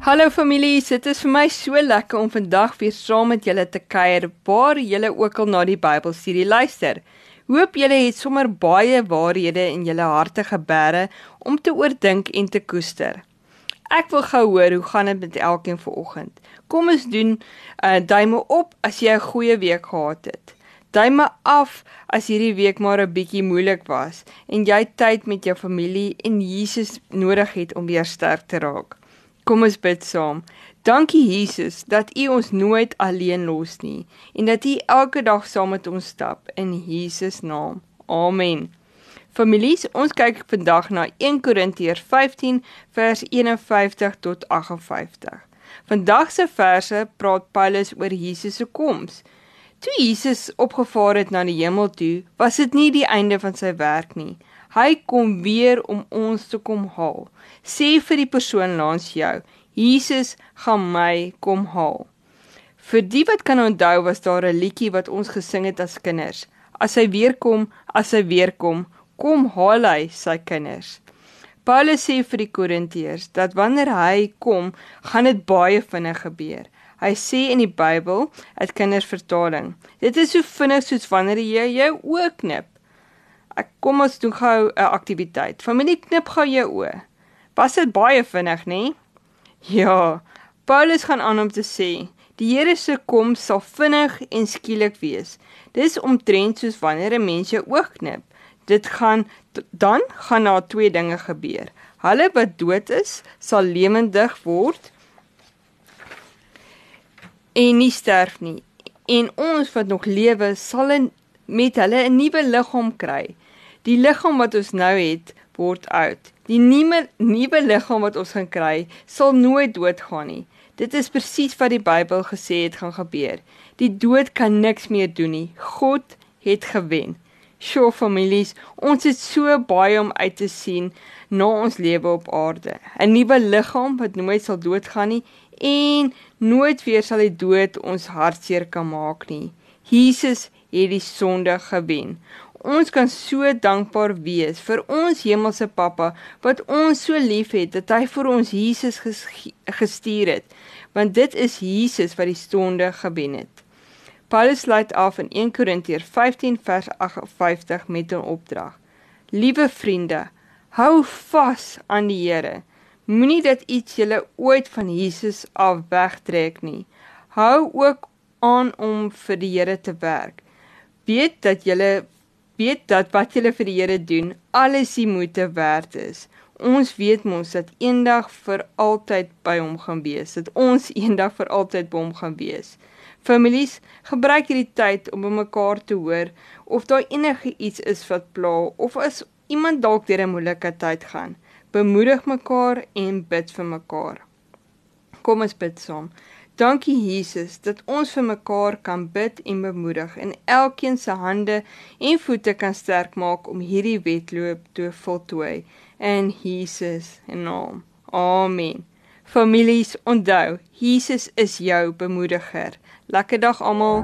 Hallo familie, dit is vir my so lekker om vandag weer saam met julle te kuier waar julle ook al na die Bybelstudie luister. Hoop julle het sommer baie waarhede in julle harte gebeere om te oordink en te koester. Ek wil gou hoor hoe gaan dit met elkeen vanoggend. Kom ons doen 'n uh, eh, duime op as jy 'n goeie week gehad het. Duime af as hierdie week maar 'n bietjie moeilik was en jy tyd met jou familie en Jesus nodig het om weer sterk te raak. Kom ons bid saam. Dankie Jesus dat U ons nooit alleen los nie en dat U elke dag saam met ons stap in Jesus naam. Amen. Families, ons kyk vandag na 1 Korintiërs 15 vers 51 tot 58. Vandag se verse praat Paulus oor Jesus se koms. Toe Jesus opgevaar het na die hemel toe, was dit nie die einde van sy werk nie. Hy kom weer om ons te kom haal. Sê vir die persoon langs jou, Jesus gaan my kom haal. Vir die wat kan onthou, was daar 'n liedjie wat ons gesing het as kinders. As hy weer kom, as hy weer kom, kom haal hy sy kinders. Paulus sê vir die Korintiërs dat wanneer hy kom, gaan dit baie vinnig gebeur. Hy sê in die Bybel, dit kindersvertaling. Dit is so vinnig soos wanneer jy jou oë knip. Ek kom ons doen gou 'n aktiwiteit. Familie knip gou jou oë. Was dit baie vinnig, nê? Ja. Paulus gaan aan om te sê, die Here se koms sal vinnig en skielik wees. Dis omtrent soos wanneer 'n mens jou oog knip. Dit gaan dan gaan daar twee dinge gebeur. Hulle wat dood is, sal lewendig word en nie sterf nie. En ons wat nog lewe, sal met hulle 'n nuwe liggaam kry. Die liggaam wat ons nou het, word oud. Die nuwe nuwe liggaam wat ons gaan kry, sal nooit doodgaan nie. Dit is presies wat die Bybel gesê het gaan gebeur. Die dood kan niks meer doen nie. God het gewen. Sjoe families, ons het so baie om uit te sien na ons lewe op aarde. 'n Nuwe liggaam wat nooit sal doodgaan nie en nooit weer sal die dood ons hartseer kan maak nie. Jesus het die sonde gewen. Ons kan so dankbaar wees vir ons hemelse Pappa wat ons so liefhet dat hy vir ons Jesus gestuur het, want dit is Jesus wat die sonde gewen het. Paulus sluit af in 1 Korintiërs 15 vers 58 met 'n opdrag. Liewe vriende, hou vas aan die Here. Moenie dat iets julle ooit van Jesus af wegtrek nie. Hou ook aan om vir die Here te werk. Weet dat julle weet dat wat jy vir die Here doen, alles die moeite werd is. Ons weet mos dat eendag vir altyd by hom gaan wees. Dat ons eendag vir altyd by hom gaan wees. Families, gebruik hierdie tyd om by mekaar te hoor of daar enige iets is wat pla of as iemand dalk deur 'n moeilike tyd gaan. Bemoedig mekaar en bid vir mekaar. Kom ons bid saam. Dankie Jesus dat ons vir mekaar kan bid en bemoedig en elkeen se hande en voete kan sterk maak om hierdie wedloop te voltooi in Jesus se naam. Amen. Families, onthou, Jesus is jou bemoediger. Lekker dag almal.